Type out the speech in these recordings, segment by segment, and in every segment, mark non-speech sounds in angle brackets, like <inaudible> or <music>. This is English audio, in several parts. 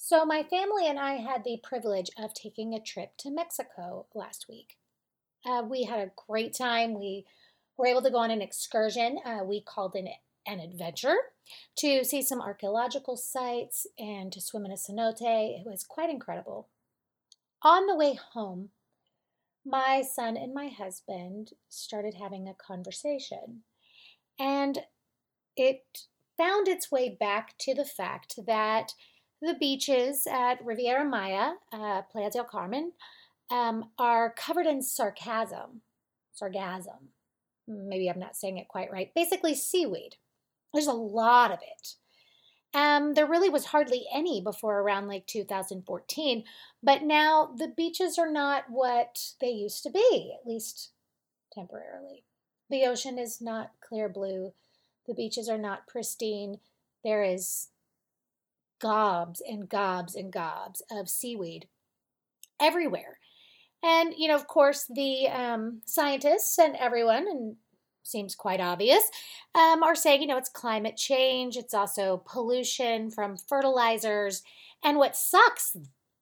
So, my family and I had the privilege of taking a trip to Mexico last week. Uh, we had a great time. We were able to go on an excursion. Uh, we called it an adventure to see some archaeological sites and to swim in a cenote. It was quite incredible. On the way home, my son and my husband started having a conversation, and it found its way back to the fact that the beaches at Riviera Maya, uh, Playa del Carmen, um, are covered in sarcasm. Sargasm. Maybe I'm not saying it quite right. Basically, seaweed. There's a lot of it. Um, there really was hardly any before around like 2014, but now the beaches are not what they used to be, at least temporarily. The ocean is not clear blue. The beaches are not pristine. There is gobs and gobs and gobs of seaweed everywhere. And, you know, of course, the um, scientists and everyone, and seems quite obvious, um, are saying, you know, it's climate change, it's also pollution from fertilizers. And what sucks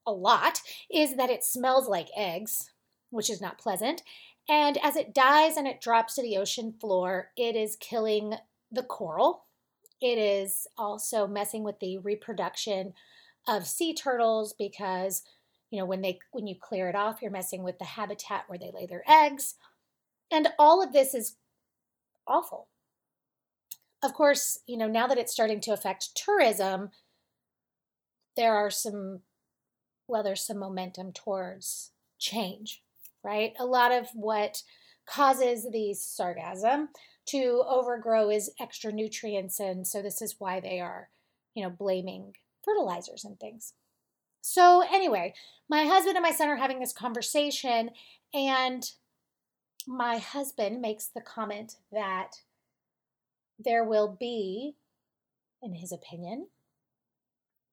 a lot is that it smells like eggs, which is not pleasant. And as it dies and it drops to the ocean floor, it is killing the coral, it is also messing with the reproduction of sea turtles because you know when they when you clear it off you're messing with the habitat where they lay their eggs. And all of this is awful. Of course you know now that it's starting to affect tourism there are some well there's some momentum towards change right? A lot of what causes these sargassum to overgrow is extra nutrients and so this is why they are you know blaming fertilizers and things. So anyway my husband and my son are having this conversation and my husband makes the comment that there will be in his opinion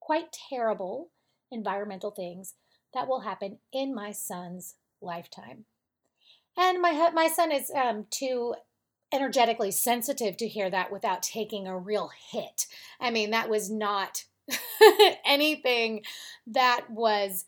quite terrible environmental things that will happen in my son's lifetime and my my son is um, too energetically sensitive to hear that without taking a real hit. I mean, that was not <laughs> anything that was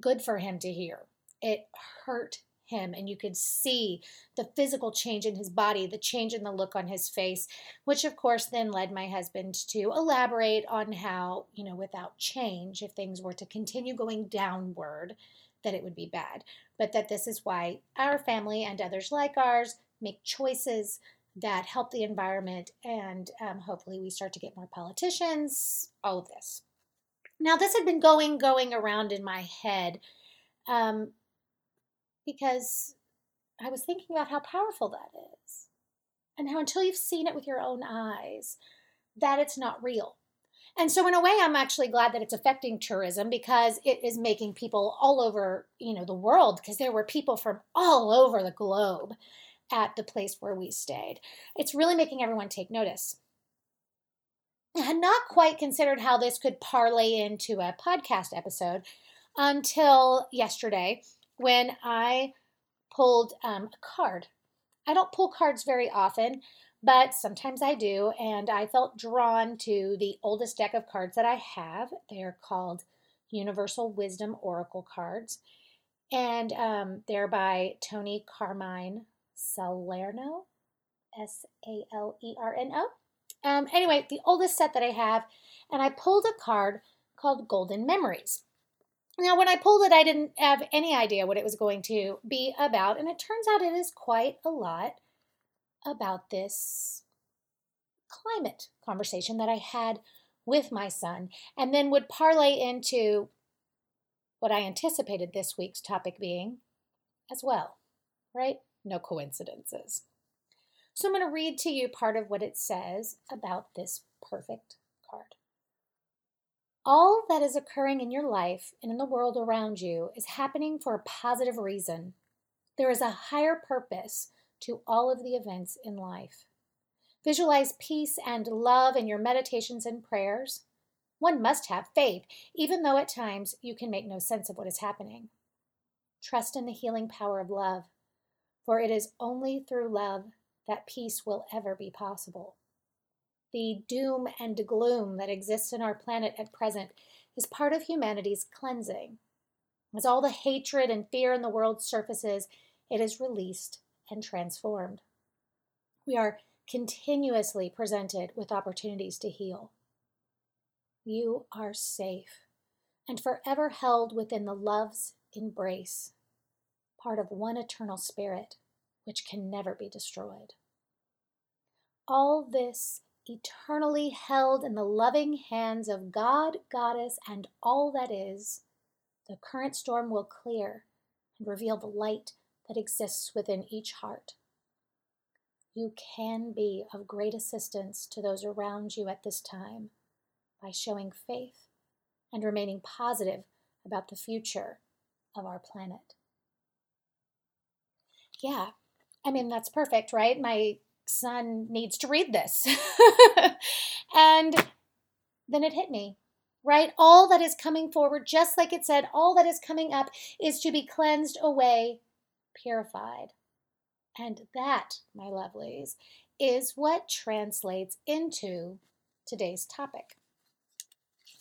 good for him to hear. It hurt him, and you could see the physical change in his body, the change in the look on his face, which of course then led my husband to elaborate on how, you know, without change, if things were to continue going downward, that it would be bad. But that this is why our family and others like ours make choices that help the environment, and um, hopefully we start to get more politicians, all of this. Now, this had been going, going around in my head um, because I was thinking about how powerful that is, and how until you've seen it with your own eyes, that it's not real. And so in a way I'm actually glad that it's affecting tourism because it is making people all over, you know, the world because there were people from all over the globe at the place where we stayed. It's really making everyone take notice. I had not quite considered how this could parlay into a podcast episode until yesterday when I pulled um, a card. I don't pull cards very often, but sometimes I do, and I felt drawn to the oldest deck of cards that I have. They are called Universal Wisdom Oracle cards, and um, they're by Tony Carmine Salerno, S A L E R N O. Um, anyway, the oldest set that I have, and I pulled a card called Golden Memories. Now, when I pulled it, I didn't have any idea what it was going to be about, and it turns out it is quite a lot about this climate conversation that I had with my son, and then would parlay into what I anticipated this week's topic being as well, right? no coincidences. So I'm going to read to you part of what it says about this perfect card. All that is occurring in your life and in the world around you is happening for a positive reason. There is a higher purpose to all of the events in life. Visualize peace and love in your meditations and prayers. One must have faith, even though at times you can make no sense of what is happening. Trust in the healing power of love, for it is only through love that peace will ever be possible. The doom and gloom that exists in our planet at present is part of humanity's cleansing. As all the hatred and fear in the world surfaces, it is released and transformed. We are continuously presented with opportunities to heal. You are safe and forever held within the love's embrace, part of one eternal spirit which can never be destroyed. All this eternally held in the loving hands of God, Goddess, and all that is, the current storm will clear and reveal the light that exists within each heart. You can be of great assistance to those around you at this time by showing faith and remaining positive about the future of our planet. Yeah, I mean, that's perfect, right? My son needs to read this. <laughs> and then it hit me, right? All that is coming forward, just like it said, all that is coming up is to be cleansed away, purified. And that, my lovelies, is what translates into today's topic.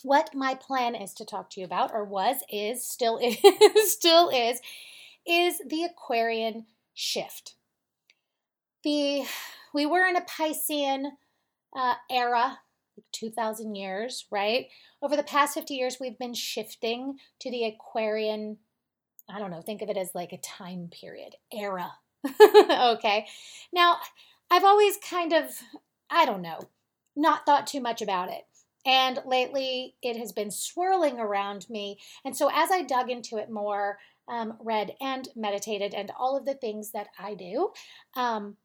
What my plan is to talk to you about, or was, is, still is, <laughs> still is, is the Aquarian shift the we were in a Piscean uh, era, 2,000 years, right? Over the past 50 years, we've been shifting to the Aquarian. I don't know. Think of it as like a time period era. <laughs> okay. Now, I've always kind of, I don't know, not thought too much about it. And lately, it has been swirling around me. And so, as I dug into it more, um, read and meditated, and all of the things that I do, um,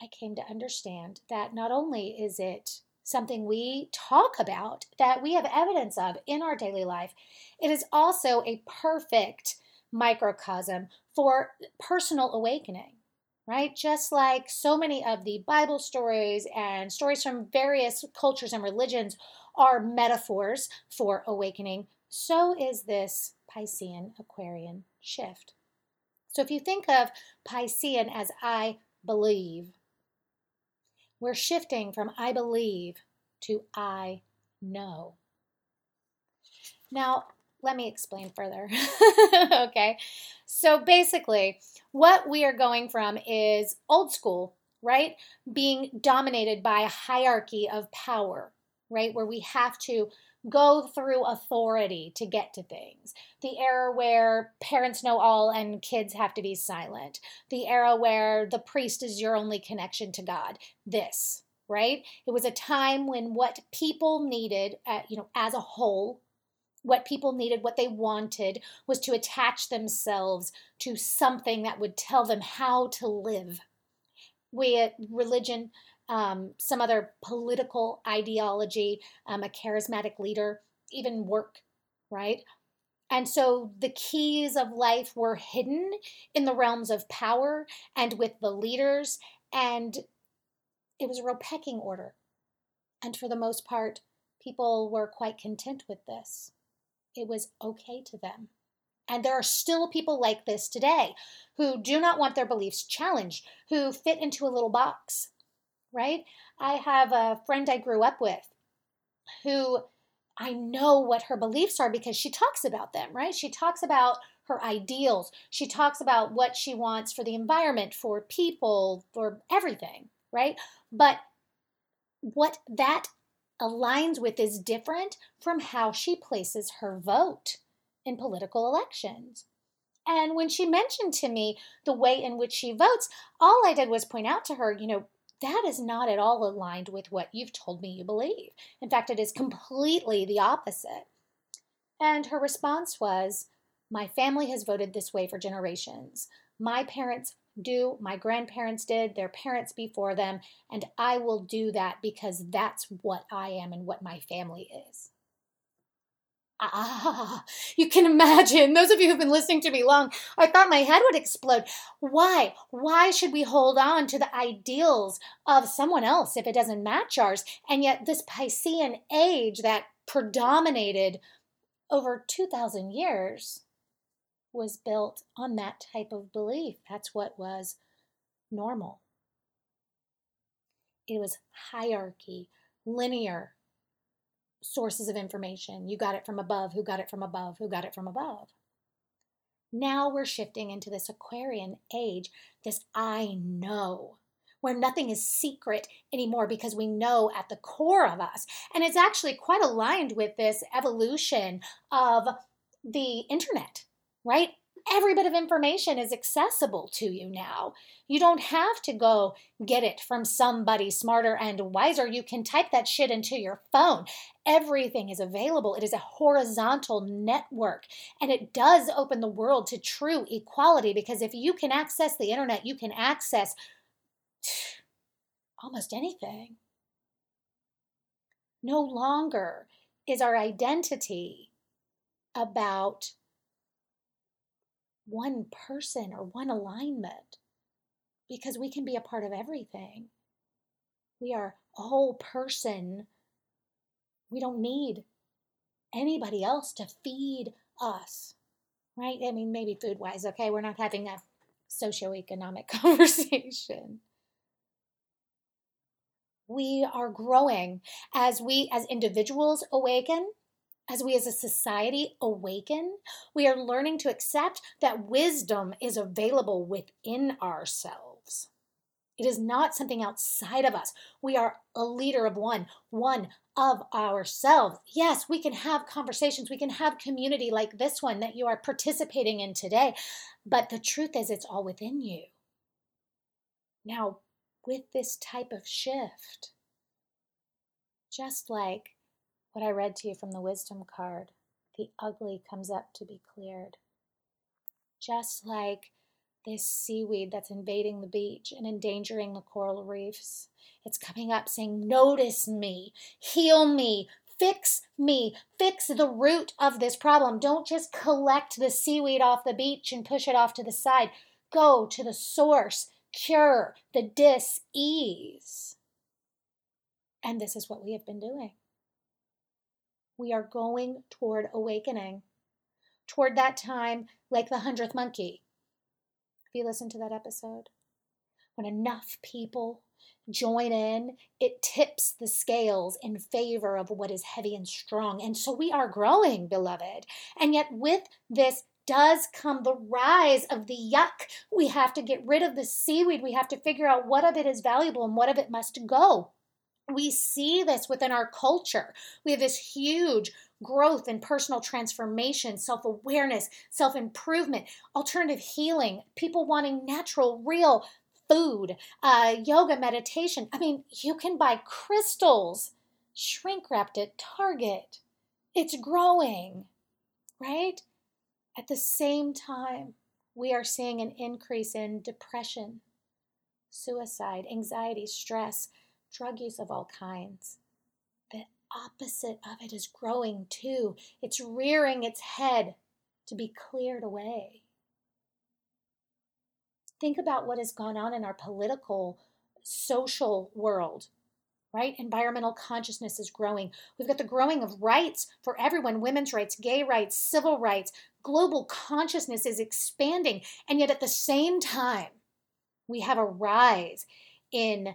I came to understand that not only is it something we talk about, that we have evidence of in our daily life, it is also a perfect microcosm for personal awakening, right? Just like so many of the Bible stories and stories from various cultures and religions are metaphors for awakening, so is this Piscean Aquarian shift. So if you think of Piscean as I believe, we're shifting from I believe to I know. Now, let me explain further. <laughs> okay. So basically, what we are going from is old school, right? Being dominated by a hierarchy of power, right? Where we have to go through authority to get to things. The era where parents know all and kids have to be silent. The era where the priest is your only connection to God. This, right? It was a time when what people needed, uh, you know, as a whole, what people needed, what they wanted, was to attach themselves to something that would tell them how to live. We, religion, um, some other political ideology, um, a charismatic leader, even work, right? And so the keys of life were hidden in the realms of power and with the leaders, and it was a real pecking order. And for the most part, people were quite content with this. It was okay to them. And there are still people like this today who do not want their beliefs challenged, who fit into a little box right? I have a friend I grew up with who I know what her beliefs are because she talks about them, right? She talks about her ideals. She talks about what she wants for the environment, for people, for everything, right? But what that aligns with is different from how she places her vote in political elections. And when she mentioned to me the way in which she votes, all I did was point out to her, you know, that is not at all aligned with what you've told me you believe. In fact, it is completely the opposite. And her response was, My family has voted this way for generations. My parents do, my grandparents did, their parents before them, and I will do that because that's what I am and what my family is. Ah, you can imagine. Those of you who've been listening to me long, I thought my head would explode. Why? Why should we hold on to the ideals of someone else if it doesn't match ours? And yet, this Piscean age that predominated over 2,000 years was built on that type of belief. That's what was normal. It was hierarchy, linear, sources of information. You got it from above, who got it from above, who got it from above. Now we're shifting into this Aquarian age, this I know, where nothing is secret anymore because we know at the core of us. And it's actually quite aligned with this evolution of the internet, right? Every bit of information is accessible to you now. You don't have to go get it from somebody smarter and wiser. You can type that shit into your phone. Everything is available. It is a horizontal network, and it does open the world to true equality because if you can access the internet, you can access <sighs> almost anything. No longer is our identity about one person or one alignment because we can be a part of everything. We are a whole person. We don't need anybody else to feed us, right? I mean, maybe food wise, okay? We're not having a socioeconomic <laughs> conversation. We are growing as we, as individuals, awaken as we as a society awaken, we are learning to accept that wisdom is available within ourselves. It is not something outside of us. We are a leader of one, one of ourselves. Yes, we can have conversations, we can have community like this one that you are participating in today, but the truth is, it's all within you. Now, with this type of shift, just like what I read to you from the wisdom card. The ugly comes up to be cleared. Just like this seaweed that's invading the beach and endangering the coral reefs. It's coming up saying, Notice me, heal me, fix me, fix the root of this problem. Don't just collect the seaweed off the beach and push it off to the side. Go to the source, cure the dis ease. And this is what we have been doing. We are going toward awakening, toward that time like the hundredth monkey. Have you listened to that episode? When enough people join in, it tips the scales in favor of what is heavy and strong. And so we are growing, beloved. And yet, with this does come the rise of the yuck. We have to get rid of the seaweed. We have to figure out what of it is valuable and what of it must go we see this within our culture. We have this huge growth in personal transformation, self awareness, self improvement, alternative healing, people wanting natural, real food, uh, yoga, meditation. I mean, you can buy crystals shrink wrapped at Target. It's growing, right? At the same time, we are seeing an increase in depression, suicide, anxiety, stress drug use of all kinds. The opposite of it is growing too. It's rearing its head to be cleared away. Think about what has gone on in our political, social world, right? Environmental consciousness is growing. We've got the growing of rights for everyone women's rights, gay rights, civil rights. Global consciousness is expanding. And yet at the same time, we have a rise in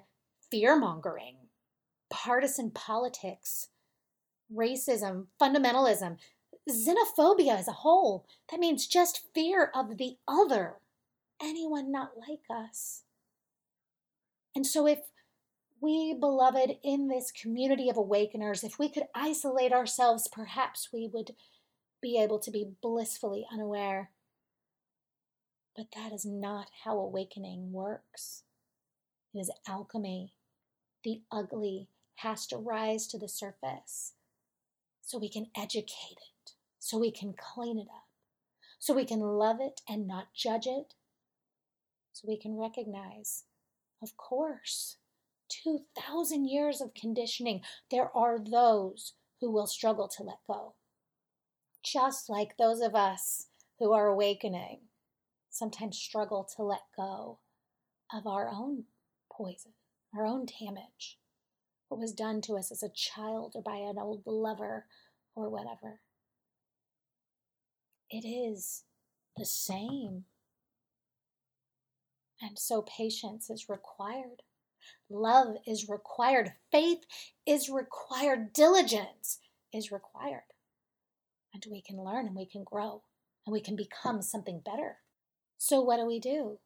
fear mongering, partisan politics, racism, fundamentalism, xenophobia as a whole. That means just fear of the other, anyone not like us. And so, if we, beloved, in this community of awakeners, if we could isolate ourselves, perhaps we would be able to be blissfully unaware. But that is not how awakening works. It is alchemy the ugly has to rise to the surface so we can educate it, so we can clean it up, so we can love it and not judge it, so we can recognize, of course, 2,000 years of conditioning, there are those who will struggle to let go. just like those of us who are awakening sometimes struggle to let go of our own poison, our own damage, what was done to us as a child or by an old lover or whatever. It is the same. And so patience is required. Love is required. Faith is required. Diligence is required. And we can learn and we can grow and we can become something better. So, what do we do?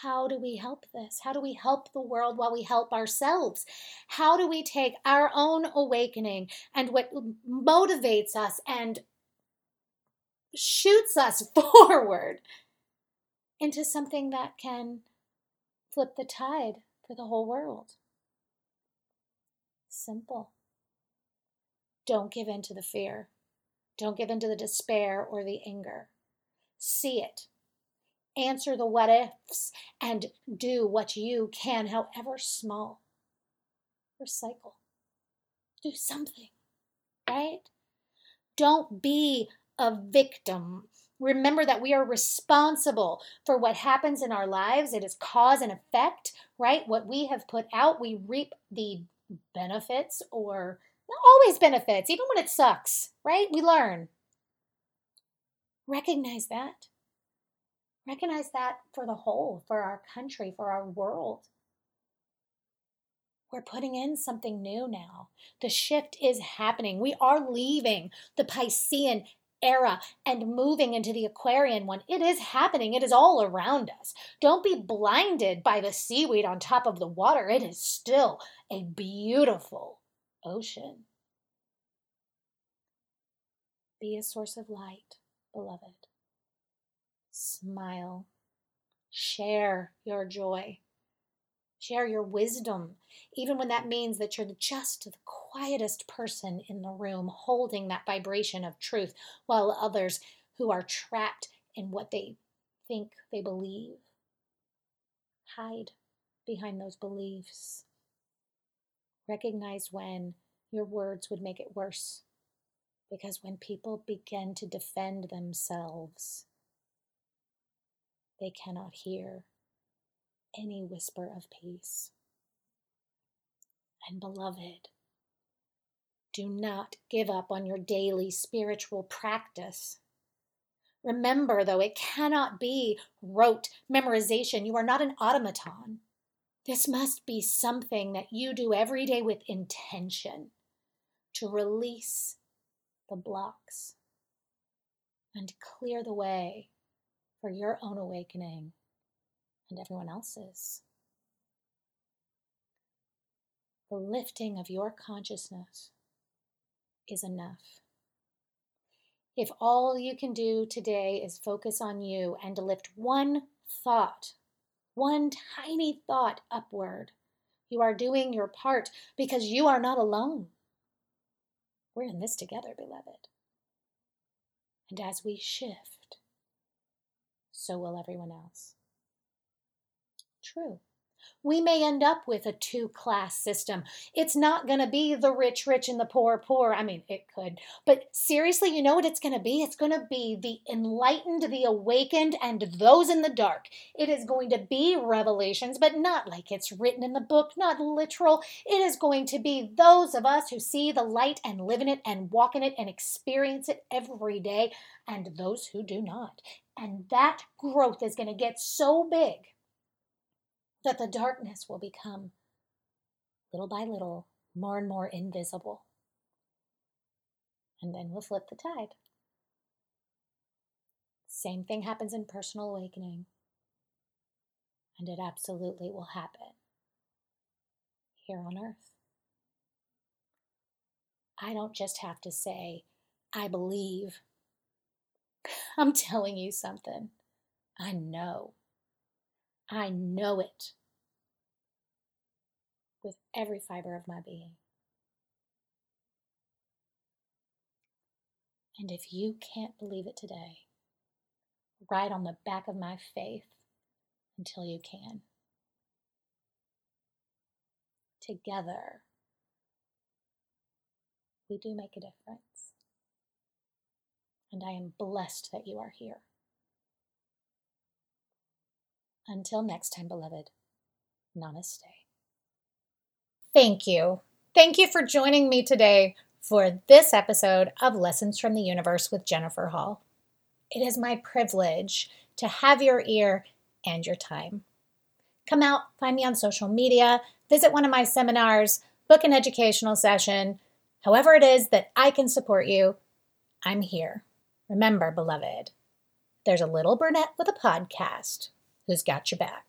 How do we help this? How do we help the world while we help ourselves? How do we take our own awakening and what motivates us and shoots us <laughs> forward into something that can flip the tide for the whole world? Simple. Don't give in to the fear. Don't give in to the despair or the anger. See it. Answer the what ifs and do what you can, however small. Recycle. Do something, right? Don't be a victim. Remember that we are responsible for what happens in our lives. It is cause and effect, right? What we have put out, we reap the benefits or always benefits, even when it sucks, right? We learn. Recognize that. Recognize that for the whole, for our country, for our world. We're putting in something new now. The shift is happening. We are leaving the Piscean era and moving into the Aquarian one. It is happening. It is all around us. Don't be blinded by the seaweed on top of the water. It is still a beautiful ocean. Be a source of light, beloved. Smile. Share your joy. Share your wisdom, even when that means that you're just the quietest person in the room holding that vibration of truth, while others who are trapped in what they think they believe hide behind those beliefs. Recognize when your words would make it worse. Because when people begin to defend themselves, they cannot hear any whisper of peace. And beloved, do not give up on your daily spiritual practice. Remember, though, it cannot be rote memorization. You are not an automaton. This must be something that you do every day with intention to release the blocks and clear the way for your own awakening and everyone else's. The lifting of your consciousness is enough. If all you can do today is focus on you and lift one thought one tiny thought upward. You are doing your part because you are not alone. We're in this together, beloved. And as we shift, so will everyone else. True we may end up with a two class system. It's not going to be the rich, rich and the poor, poor. I mean, it could. But seriously, you know what it's going to be? It's going to be the enlightened, the awakened, and those in the dark. It is going to be revelations, but not like it's written in the book, not literal. It is going to be those of us who see the light and live in it and walk in it and experience it every day, and those who do not. And that growth is going to get so big that the darkness will become little by little more and more invisible. And then we'll flip the tide. Same thing happens in personal awakening. And it absolutely will happen here on earth. I don't just have to say, I believe. <laughs> I'm telling you something. I know. I know it with every fiber of my being. And if you can't believe it today, write on the back of my faith until you can. Together, we do make a difference. And I am blessed that you are here. Until next time, beloved, namaste. Thank you. Thank you for joining me today for this episode of Lessons from the Universe with Jennifer Hall. It is my privilege to have your ear and your time. Come out, find me on social media, visit one of my seminars, book an educational session. However, it is that I can support you, I'm here. Remember, beloved, there's a little brunette with a podcast who's got your back.